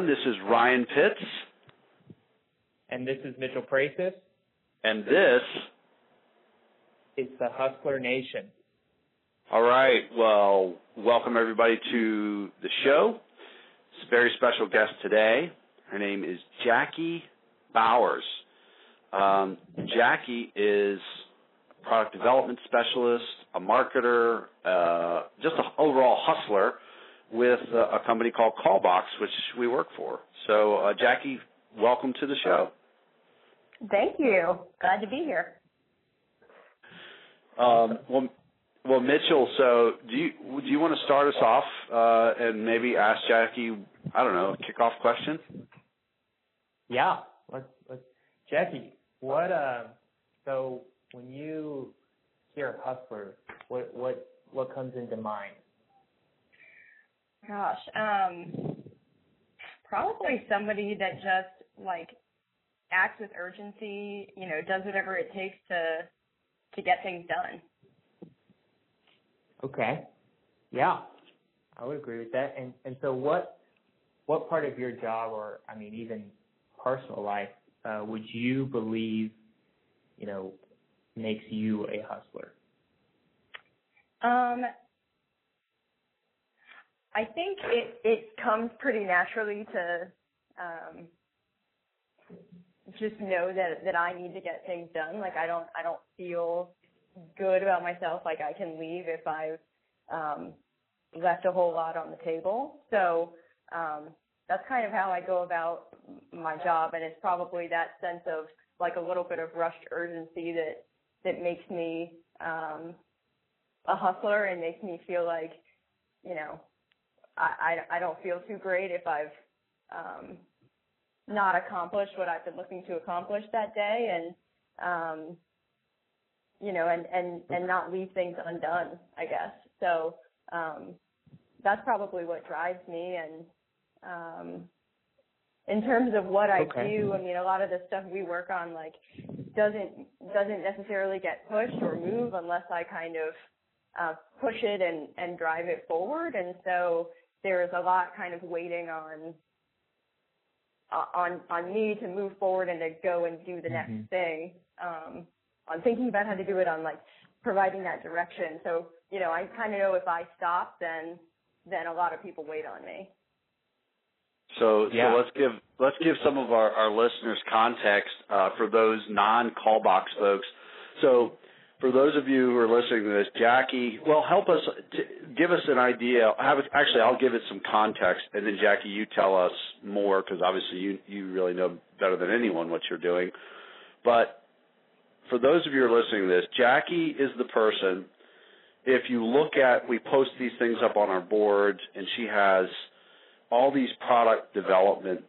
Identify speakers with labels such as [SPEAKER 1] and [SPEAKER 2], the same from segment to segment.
[SPEAKER 1] This is Ryan Pitts.
[SPEAKER 2] And this is Mitchell Prasis.
[SPEAKER 1] And this
[SPEAKER 2] is the Hustler Nation.
[SPEAKER 1] All right. Well, welcome everybody to the show. It's a very special guest today. Her name is Jackie Bowers. Um, Jackie is a product development specialist, a marketer, uh, just an overall hustler with a, a company called Callbox, which we work for. So, uh, Jackie, welcome to the show.
[SPEAKER 3] Thank you. Glad to be here.
[SPEAKER 1] Um, well, well, Mitchell. So, do you do you want to start us off uh, and maybe ask Jackie? I don't know, a kickoff question.
[SPEAKER 2] Yeah, let's let's Jackie. What uh? So when you hear hustler, what what what comes into mind?
[SPEAKER 3] Gosh, um, probably somebody that just like acts with urgency. You know, does whatever it takes to to get things done.
[SPEAKER 2] Okay. Yeah, I would agree with that. And and so what what part of your job, or I mean, even personal life, uh, would you believe, you know, makes you a hustler?
[SPEAKER 3] Um, I think it it comes pretty naturally to um, just know that that I need to get things done. Like I don't I don't feel good about myself. Like I can leave if I've um, left a whole lot on the table. So um, that's kind of how I go about my job, and it's probably that sense of like a little bit of rushed urgency that that makes me um, a hustler and makes me feel like you know I, I, I don't feel too great if I've um, not accomplished what I've been looking to accomplish that day, and um, you know, and and and not leave things undone. I guess so. Um, that's probably what drives me, and um, in terms of what I
[SPEAKER 2] okay.
[SPEAKER 3] do, I mean, a lot of the stuff we work on like doesn't doesn't necessarily get pushed or move unless I kind of uh, push it and and drive it forward, and so there's a lot kind of waiting on uh, on on me to move forward and to go and do the
[SPEAKER 2] mm-hmm.
[SPEAKER 3] next thing. Um, on thinking about how to do it, on like providing that direction. So you know, I kind of know if I stop, then then a lot of people wait on me.
[SPEAKER 1] So,
[SPEAKER 2] yeah.
[SPEAKER 1] so let's give let's give some of our, our listeners context uh, for those non callbox folks. So for those of you who are listening to this, Jackie, well, help us give us an idea. Have actually, I'll give it some context, and then Jackie, you tell us more because obviously you you really know better than anyone what you're doing. But for those of you who are listening to this, Jackie is the person. If you look at, we post these things up on our board, and she has all these product development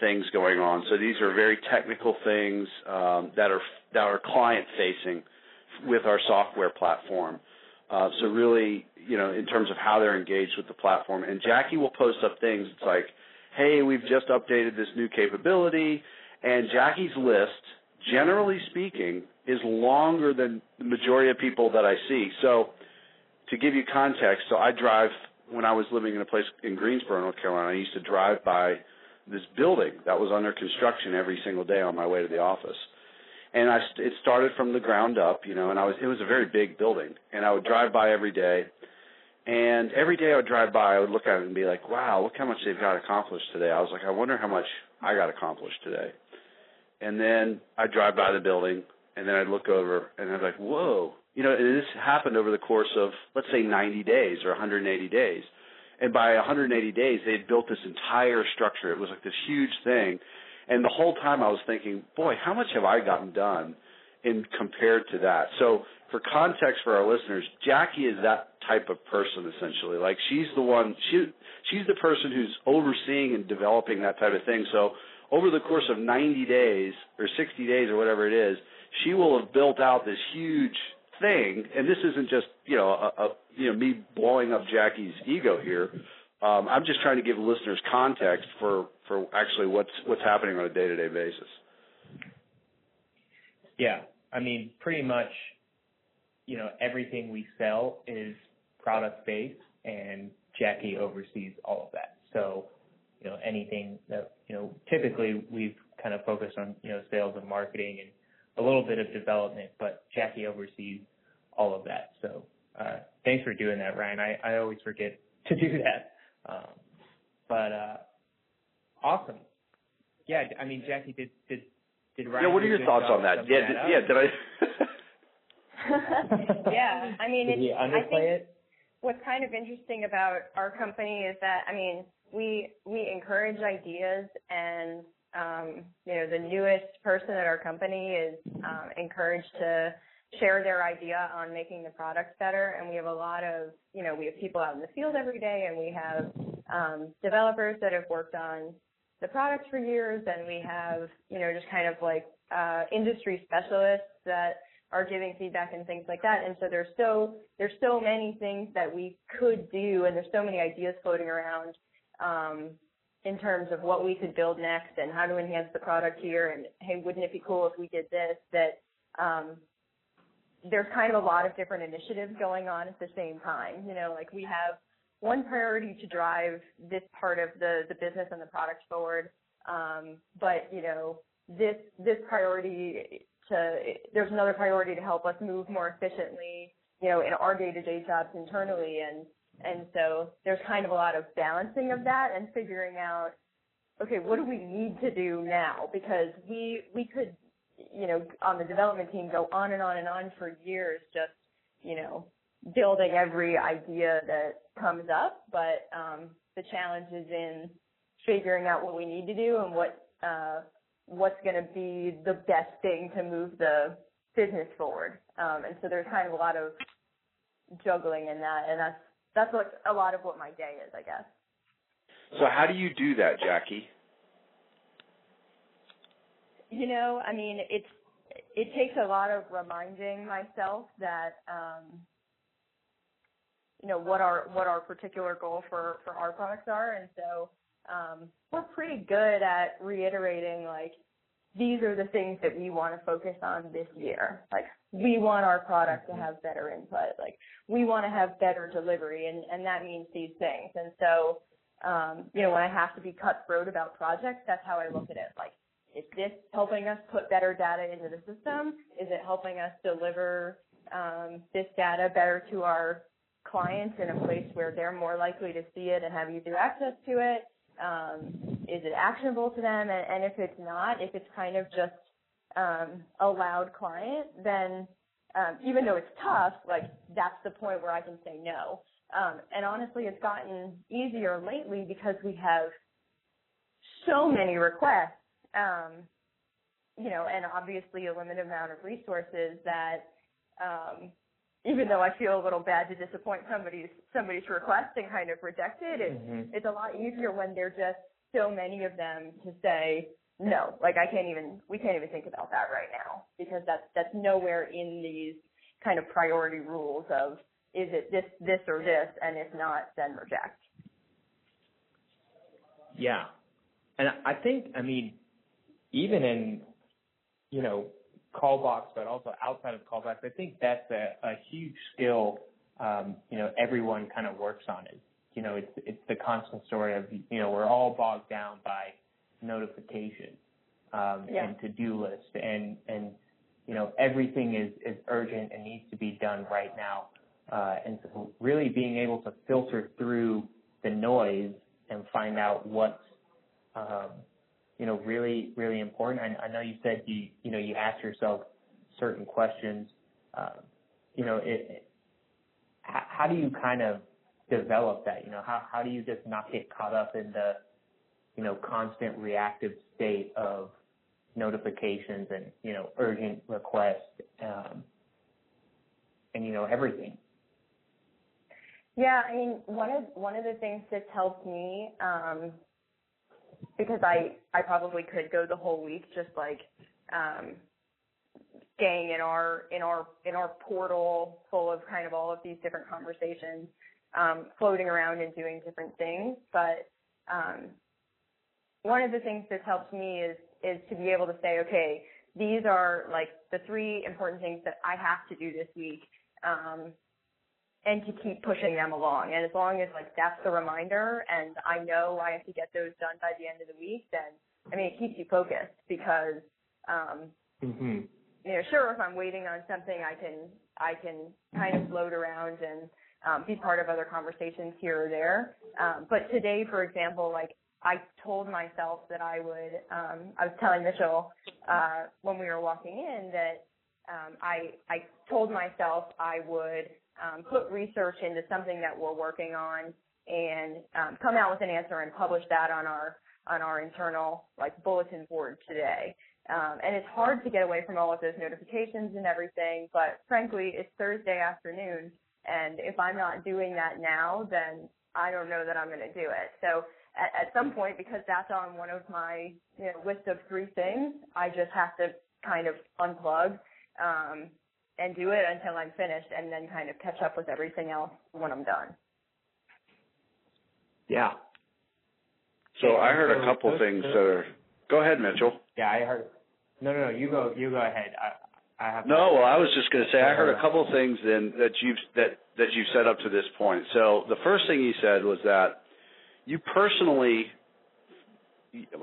[SPEAKER 1] things going on. So these are very technical things um, that are that are client facing with our software platform. Uh, so really, you know, in terms of how they're engaged with the platform. And Jackie will post up things. It's like, hey, we've just updated this new capability, and Jackie's list, generally speaking, is longer than the majority of people that I see. So to give you context, so I drive when I was living in a place in Greensboro, North Carolina. I used to drive by this building that was under construction every single day on my way to the office and I it started from the ground up, you know, and I was it was a very big building, and I would drive by every day, and every day I would drive by, I would look at it and be like, wow, look how much they've got accomplished today. I was like, I wonder how much I got accomplished today, and then I'd drive by the building, and then I'd look over, and I'd be like, whoa, you know, and this happened over the course of let's say 90 days or 180 days. And by 180 days, they had built this entire structure. It was like this huge thing and the whole time I was thinking, boy, how much have I gotten done in compared to that? So for context for our listeners, Jackie is that type of person essentially. Like she's the one she she's the person who's overseeing and developing that type of thing. So over the course of 90 days or 60 days or whatever it is, she will have built out this huge thing. And this isn't just you know a, a you know me blowing up Jackie's ego here. Um, I'm just trying to give listeners context for, for actually what's what's happening on a day to day basis.
[SPEAKER 2] Yeah, I mean, pretty much, you know, everything we sell is product based, and Jackie oversees all of that. So, you know, anything that you know typically we've kind of focused on you know sales and marketing and a little bit of development, but Jackie oversees all of that. So uh, thanks for doing that, Ryan. I, I always forget to do that. Um, but uh, awesome. Yeah, I mean, Jackie, did did did Ryan?
[SPEAKER 1] Yeah, what are your thoughts on that? Yeah,
[SPEAKER 2] that
[SPEAKER 1] did, yeah. Did I?
[SPEAKER 3] yeah, I mean,
[SPEAKER 2] Did
[SPEAKER 3] it's,
[SPEAKER 2] he
[SPEAKER 3] I
[SPEAKER 2] underplay
[SPEAKER 3] think
[SPEAKER 2] it?
[SPEAKER 3] what's kind of interesting about our company is that I mean we we encourage ideas and um, you know the newest person at our company is um, encouraged to share their idea on making the product better and we have a lot of you know we have people out in the field every day and we have um, developers that have worked on the products for years and we have you know just kind of like uh, industry specialists that are giving feedback and things like that. And so there's so there's so many things that we could do, and there's so many ideas floating around um, in terms of what we could build next and how to enhance the product here. And hey, wouldn't it be cool if we did this? That um, there's kind of a lot of different initiatives going on at the same time. You know, like we have one priority to drive this part of the the business and the product forward, um, but you know this this priority to there's another priority to help us move more efficiently, you know, in our day-to-day jobs internally, and and so there's kind of a lot of balancing of that and figuring out, okay, what do we need to do now? Because we we could, you know, on the development team go on and on and on for years, just you know, building every idea that comes up, but um, the challenge is in figuring out what we need to do and what uh, what's going to be the best thing to move the business forward. Um, and so there's kind of a lot of juggling in that, and that's that's what a lot of what my day is, I guess.
[SPEAKER 1] so how do you do that, Jackie?
[SPEAKER 3] You know, I mean, it's it takes a lot of reminding myself that um, you know what our what our particular goal for for our products are, and so um, we're pretty good at reiterating like these are the things that we want to focus on this year. Like we want our product to have better input. Like we want to have better delivery, and and that means these things. And so um, you know when I have to be cutthroat about projects, that's how I look at it. Like is this helping us put better data into the system? Is it helping us deliver um, this data better to our clients in a place where they're more likely to see it and have easier access to it? Um, is it actionable to them? And, and if it's not, if it's kind of just um, a loud client, then um, even though it's tough, like that's the point where I can say no. Um, and honestly, it's gotten easier lately because we have so many requests um, you know, and obviously a limited amount of resources that, um, even though I feel a little bad to disappoint somebody's somebody's request and kind of reject it, it's
[SPEAKER 2] Mhm.
[SPEAKER 3] it's a lot easier when there are just so many of them to say no. Like I can't even we can't even think about that right now because that's that's nowhere in these kind of priority rules of is it this this or this, and if not, then reject.
[SPEAKER 2] Yeah. And I think, I mean, even in, you know, callbox, but also outside of callbox, I think that's a, a huge skill, um, you know, everyone kind of works on it. You know, it's, it's the constant story of, you know, we're all bogged down by notifications, um,
[SPEAKER 3] Yeah.
[SPEAKER 2] and to-do lists and, and, you know, everything is, is urgent and needs to be done right now. Uh, and so really being able to filter through the noise and find out what's um, you know, really, really important. I, I know you said you, you know, you ask yourself certain questions. Uh, you know, it, how, how do you kind of develop that? You know, how, how do you just not get caught up in the, you know, constant reactive state of notifications and, you know, urgent requests, um, and, you know, everything?
[SPEAKER 3] Yeah, I mean, one of one of the things that's helped me, um, because I I probably could go the whole week just like um, staying in our in our in our portal full of kind of all of these different conversations, um, floating around and doing different things. But um, one of the things that's helped me is is to be able to say, okay, these are like the three important things that I have to do this week. Um, and to keep pushing them along. And as long as like that's the reminder and I know I have to get those done by the end of the week, then I mean it keeps you focused because um
[SPEAKER 2] hmm
[SPEAKER 3] you know, sure if I'm waiting on something I can I can kind of float around and um, be part of other conversations here or there. Um, but today, for example, like I told myself that I would. Um, I was telling Mitchell uh, when we were walking in that um, I I told myself I would um, put research into something that we're working on and um, come out with an answer and publish that on our on our internal like bulletin board today. Um, and it's hard to get away from all of those notifications and everything, but frankly, it's Thursday afternoon, and if I'm not doing that now, then I don't know that I'm going to do it. So at, at some point, because that's on one of my you know, list of three things, I just have to kind of unplug um, and do it until I'm finished, and then kind of catch up with everything else when I'm done.
[SPEAKER 2] Yeah.
[SPEAKER 1] So I heard a couple things that are. Go ahead, Mitchell.
[SPEAKER 2] Yeah, I heard. No, no, no. You go. You go ahead. I I have.
[SPEAKER 1] No, well, I was just going to say I heard a uh, couple of things then that you've that that you've said up to this point. So the first thing you said was that you personally,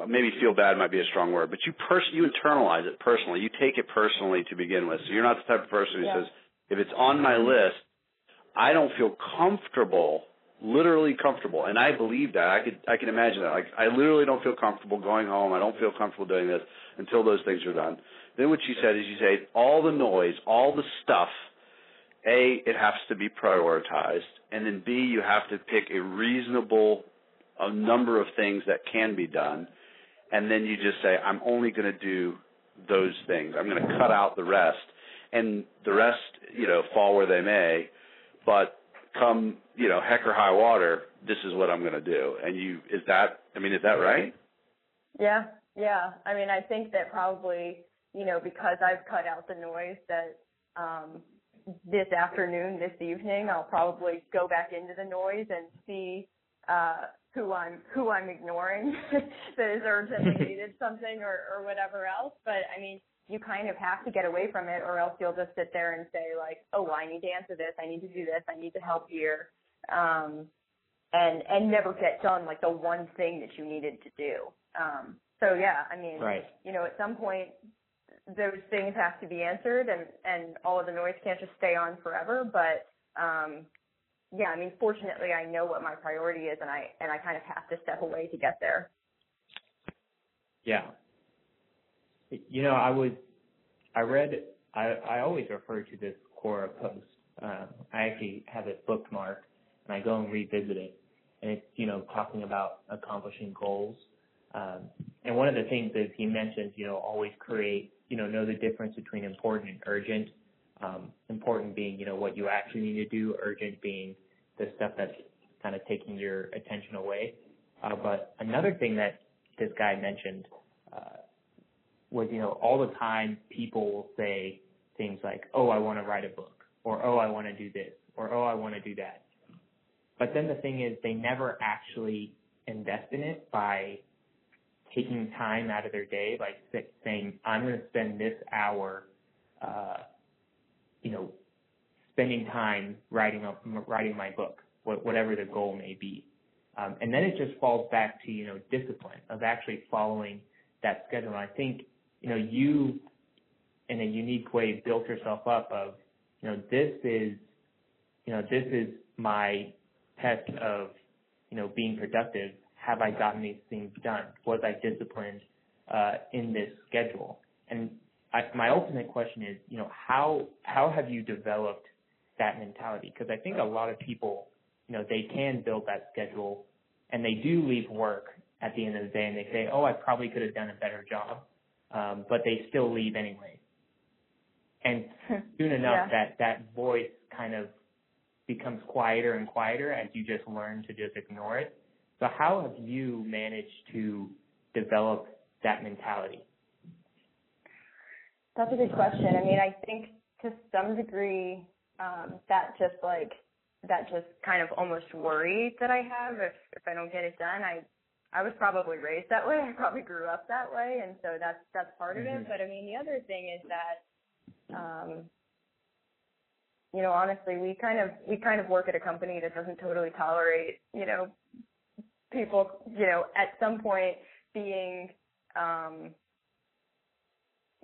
[SPEAKER 1] maybe feel bad might be a strong word, but you pers- you internalize it personally. You take it personally to begin with. So you're not the type of person who
[SPEAKER 3] Yeah.
[SPEAKER 1] says if it's on my list, I don't feel comfortable, literally comfortable, and I believe that. I could I can imagine that. Like I literally don't feel comfortable going home. I don't feel comfortable doing this until those things are done. Then what you said is you say all the noise, all the stuff. A, it has to be prioritized, and then B, you have to pick a reasonable a number of things that can be done, and then you just say, I'm only going to do those things. I'm going to cut out the rest, and the rest, you know, fall where they may. But come, you know, heck or high water, this is what I'm going to do. And you, is that? I mean, is that right?
[SPEAKER 3] Yeah, yeah. I mean, I think that probably, you know, because I've cut out the noise that um this afternoon, this evening, I'll probably go back into the noise and see uh who I'm who I'm ignoring that is urgently needed something or or whatever else. But I mean, you kind of have to get away from it or else you'll just sit there and say like, "Oh, well, I need to answer this. I need to do this. I need to help here." Um and and never get done like the one thing that you needed to do. Um so yeah, I mean,
[SPEAKER 2] Right.
[SPEAKER 3] you know, at some point those things have to be answered and, and all of the noise can't just stay on forever. But um yeah, I mean fortunately I know what my priority is and I and I kind of have to step away to get there.
[SPEAKER 2] Yeah. You know, I was, I read, I, I always refer to this Quora post. Um, I actually have it bookmarked and I go and revisit it. And it's, you know, talking about accomplishing goals. Um, and one of the things is he mentions, you know, always create, you know, know the difference between important and urgent. Um, important being, you know, what you actually need to do, urgent being the stuff that's kind of taking your attention away. Uh, but another thing that this guy mentioned uh, was, you know, all the time people will say things like, oh, I want to write a book, or oh, I want to do this, or oh, I want to do that. But then the thing is, they never actually invest in it by taking time out of their day, by saying, I'm going to spend this hour, uh, you know, spending time writing up, writing my book, whatever the goal may be. Um, and then it just falls back to, you know, discipline of actually following that schedule. And I think, you know, you, in a unique way, built yourself up of, you know, this is, you know, this is my test of, you know, being productive. Have I gotten these things done? Was I disciplined uh, in this schedule? And I, my ultimate question is, you know, how how have you developed that mentality? Because I think a lot of people, you know, they can build that schedule, and they do leave work at the end of the day, and they say, oh, I probably could have done a better job, um, but they still leave anyway. And soon enough,
[SPEAKER 3] Yeah.
[SPEAKER 2] that that voice kind of becomes quieter and quieter as you just learn to just ignore it. So how have you managed to develop that mentality?
[SPEAKER 3] That's a good question. I mean, I think to some degree, um, that just like that just kind of almost worry that I have if if I don't get it done. I I was probably raised that way. I probably grew up that way, and so that's that's part of it. But I mean, the other thing is that, um, you know, honestly, we kind of we kind of work at a company that doesn't totally tolerate, you know, people, you know, at some point being um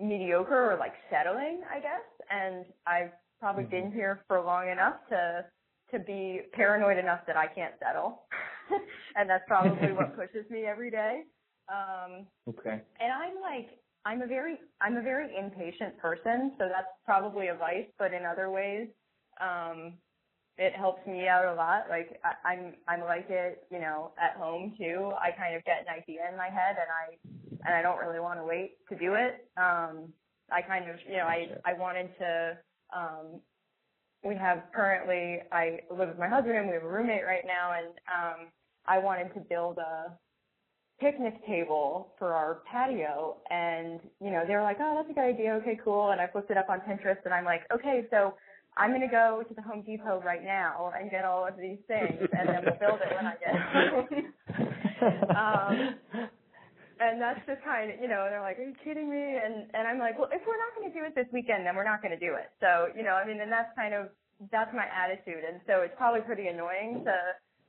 [SPEAKER 3] mediocre or like settling, I guess. And I've probably been
[SPEAKER 2] Mm-hmm.
[SPEAKER 3] here for long enough to to be paranoid enough that I can't settle. and that's probably what pushes me every day. Um
[SPEAKER 2] Okay.
[SPEAKER 3] and I'm like I'm a very I'm a very impatient person, so that's probably a vice, but in other ways, um it helps me out a lot. Like I, I'm I'm like it, you know, at home too. I kind of get an idea in my head and I and I don't really want to wait to do it. Um I kind of you know, I I wanted to um we have currently I live with my husband and we have a roommate right now and um I wanted to build a picnic table for our patio. And you know they were like oh that's a good idea. Okay cool. And i looked it up on pinterest and i'm like okay so i'm going to go to the home depot right now and get all of these things and then we'll build it when i get home. Um, and that's just kind of you know they're like are you kidding me and and i'm like well if we're not going to do it this weekend then we're not going to do it so you know i mean and that's kind of that's my attitude and so it's probably pretty annoying to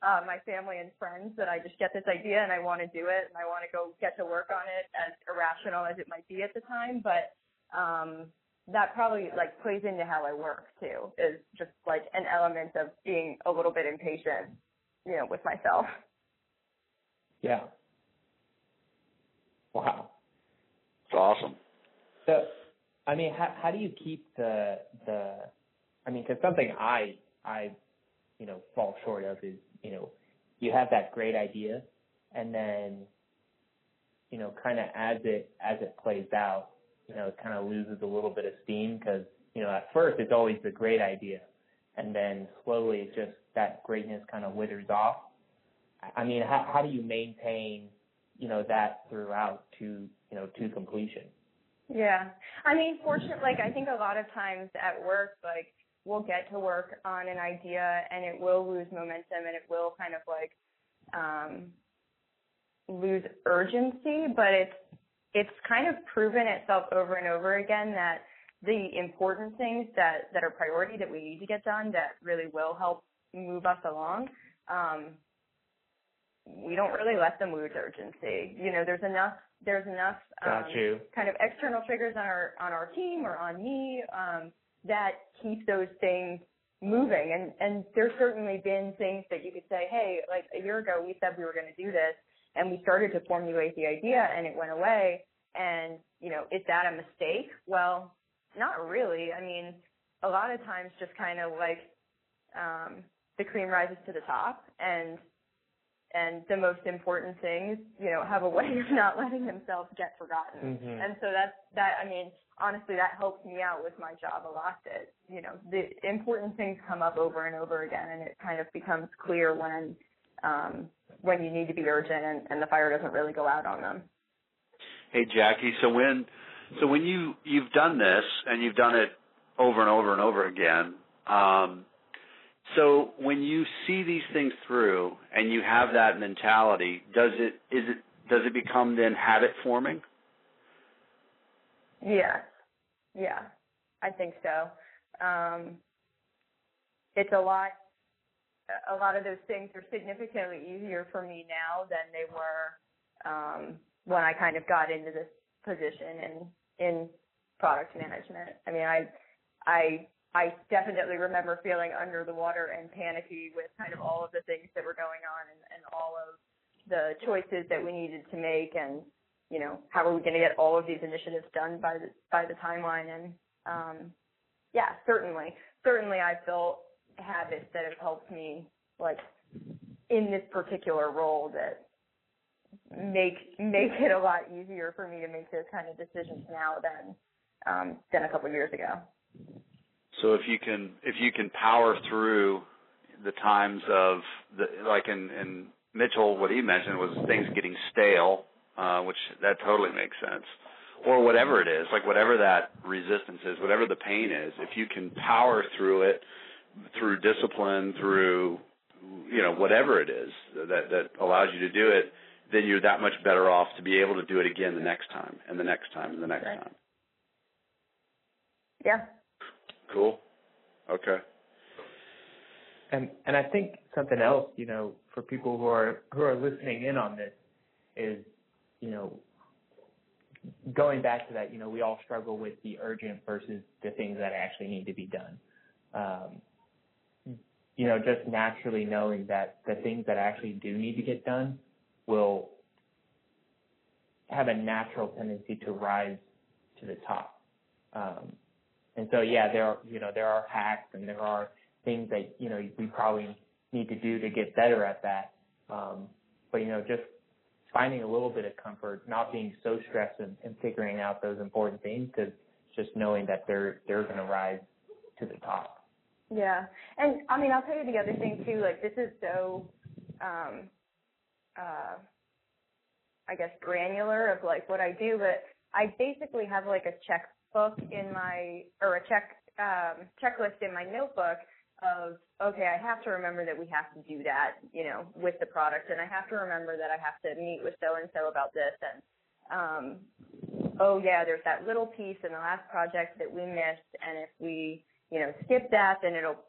[SPEAKER 3] uh, my family and friends that I just get this idea and I want to do it and I want to go get to work on it as irrational as it might be at the time, but um, that probably like plays into how I work too. Is just like an element of being a little bit impatient, you know, with myself.
[SPEAKER 2] yeah. Wow.
[SPEAKER 1] It's awesome.
[SPEAKER 2] So, I mean, how how do you keep the the? I mean, because something I I, you know, fall short of is you know, you have that great idea, and then, you know, kind of as it as it plays out, you know, it kind of loses a little bit of steam because you know at first it's always the great idea, and then slowly it just that greatness kind of withers off. I mean, how how do you maintain, you know, that throughout to you know to completion?
[SPEAKER 3] Yeah. I mean, fortunately, like I think a lot of times at work, like we'll get to work on an idea and it will lose momentum and it will kind of like um lose urgency, but it's it's kind of proven itself over and over again that the important things that that are priority that we need to get done that really will help move us along um we don't really let them lose urgency. You know, there's enough there's enough um,
[SPEAKER 2] Got you.
[SPEAKER 3] kind of external triggers on our on our team or on me um, that keep those things moving. And and there's certainly been things that you could say, hey, like a year ago we said we were going to do this, and we started to formulate the idea, and it went away. And you know, is that a mistake? Well, not really. I mean, a lot of times just kind of like um, the cream rises to the top, and and the most important things, you know, have a way of not letting themselves get forgotten.
[SPEAKER 2] Mhm.
[SPEAKER 3] And so that's that. I mean, honestly, that helps me out with my job a lot. That you know, the important things come up over and over again, and it kind of becomes clear when um, when you need to be urgent, and, and the fire doesn't really go out on them.
[SPEAKER 1] Hey Jackie, so when so when you you've done this and you've done it over and over and over again, um, so when you see these things through and you have that mentality, does it is it does it become then habit forming?
[SPEAKER 3] Yeah, yeah, I think so. Um, it's a lot. A lot of those things are significantly easier for me now than they were um, when I kind of got into this position in in product management. I mean, I I I definitely remember feeling under the water and panicky with kind of all of the things that were going on and, and all of the choices that we needed to make and you know how are we going to get all of these initiatives done by the by the timeline and um yeah certainly certainly I've built habits that have helped me like in this particular role that make make it a lot easier for me to make those kind of decisions now than um than a couple of years ago.
[SPEAKER 1] So if you can if you can power through the times of the like in, in Mitchell, what he mentioned was things getting stale, uh, which that totally makes sense. Or whatever it is, like whatever that resistance is, whatever the pain is, if you can power through it through discipline, through you know whatever it is that that allows you to do it, then you're that much better off to be able to do it again the next time and the next time and the next
[SPEAKER 3] Right.
[SPEAKER 1] time.
[SPEAKER 3] Yeah.
[SPEAKER 1] Cool. Okay.
[SPEAKER 2] And and I think something else, you know, for people who are who are listening in on this is, you know, going back to that, you know, we all struggle with the urgent versus the things that actually need to be done. Um, you know, just naturally knowing that the things that actually do need to get done will have a natural tendency to rise to the top. Um, and so, yeah, there are, you know, there are hacks and there are things that, you know, we probably need to do to get better at that. Um, but, you know, just finding a little bit of comfort, not being so stressed and, and figuring out those important things because just knowing that they're, they're going to rise to the top.
[SPEAKER 3] Yeah. And I mean, I'll tell you the other thing too, like this is so, um, uh, I guess granular of like what I do, but I basically have like a checkbook in my, or a check, um, checklist in my notebook of, okay, I have to remember that we have to do that, you know, with the product and I have to remember that I have to meet with so and so about this and, um, oh yeah, there's that little piece in the last project that we missed and if we, you know, skip that, then it'll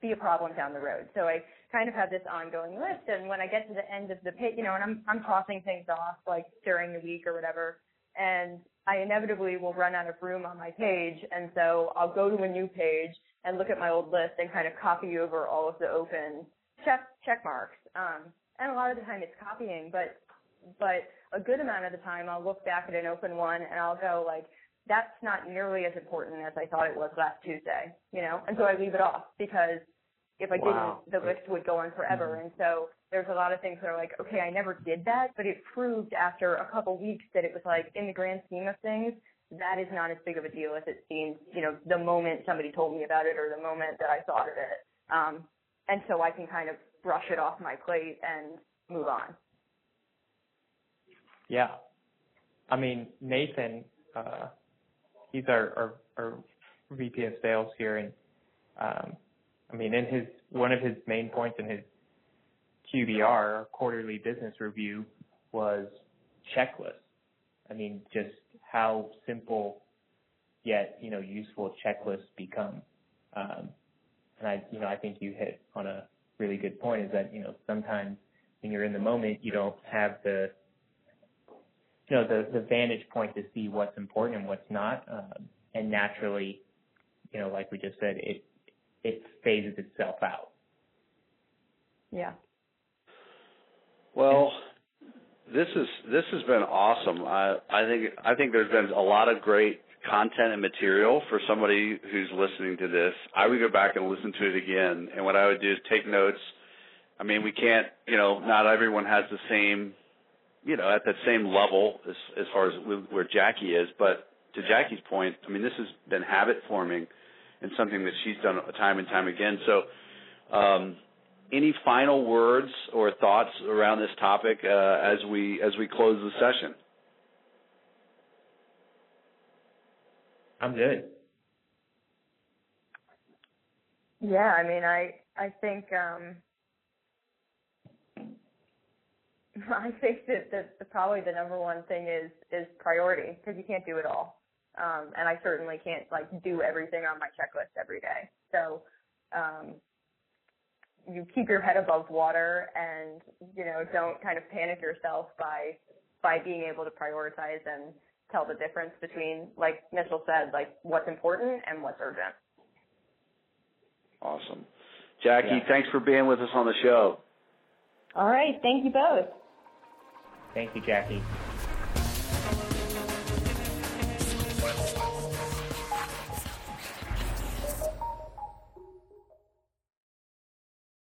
[SPEAKER 3] be a problem down the road. So I kind of have this ongoing list, and when I get to the end of the page, you know, and I'm I'm crossing things off like during the week or whatever, and I inevitably will run out of room on my page, and so I'll go to a new page and look at my old list and kind of copy over all of the open check check marks. Um, and a lot of the time it's copying, but but a good amount of the time I'll look back at an open one and I'll go like, that's not nearly as important as I thought it was last Tuesday, you know, and so I leave it off because if I
[SPEAKER 2] wow.
[SPEAKER 3] didn't, the list would go on forever. Mm-hmm. And so there's a lot of things that are like, okay, I never did that, but it proved after a couple weeks that it was like, in the grand scheme of things, that is not as big of a deal as it seems, you know, the moment somebody told me about it or the moment that I thought of it. Um, and so I can kind of brush it off my plate and move on.
[SPEAKER 2] Yeah. I mean, Nathan, uh, he's our, our, our VP of sales here and, um, I mean, in his one of his main points in his QBR, quarterly business review, was checklists. I mean, just how simple yet you know useful checklists become. Um, and I, you know, I think you hit on a really good point. Is that you know sometimes when you're in the moment, you don't have the you know the the vantage point to see what's important and what's not, um, and naturally, you know, like we just said, it it phases itself out.
[SPEAKER 3] Yeah.
[SPEAKER 1] Well, this is this has been awesome. I I think I think there's been a lot of great content and material for somebody who's listening to this. I would go back and listen to it again, and what I would do is take notes. I mean, we can't, you know, not everyone has the same, you know, at that same level as as far as where Jackie is. But to Jackie's point, I mean, this has been habit forming and something that she's done time and time again. So, um, any final words or thoughts around this topic uh, as we as we close the session?
[SPEAKER 2] I'm good.
[SPEAKER 3] Yeah, I mean, I I think um, I think that the, the probably the number one thing is is priority because you can't do it all. Um, and I certainly can't like do everything on my checklist every day. So, um, you keep your head above water and, you know, don't kind of panic yourself by, by being able to prioritize and tell the difference between, like Mitchell said, like what's important and what's urgent.
[SPEAKER 1] Awesome. Jackie, yeah. thanks for being with us on the show.
[SPEAKER 3] All right. Thank you both.
[SPEAKER 2] Thank you, Jackie.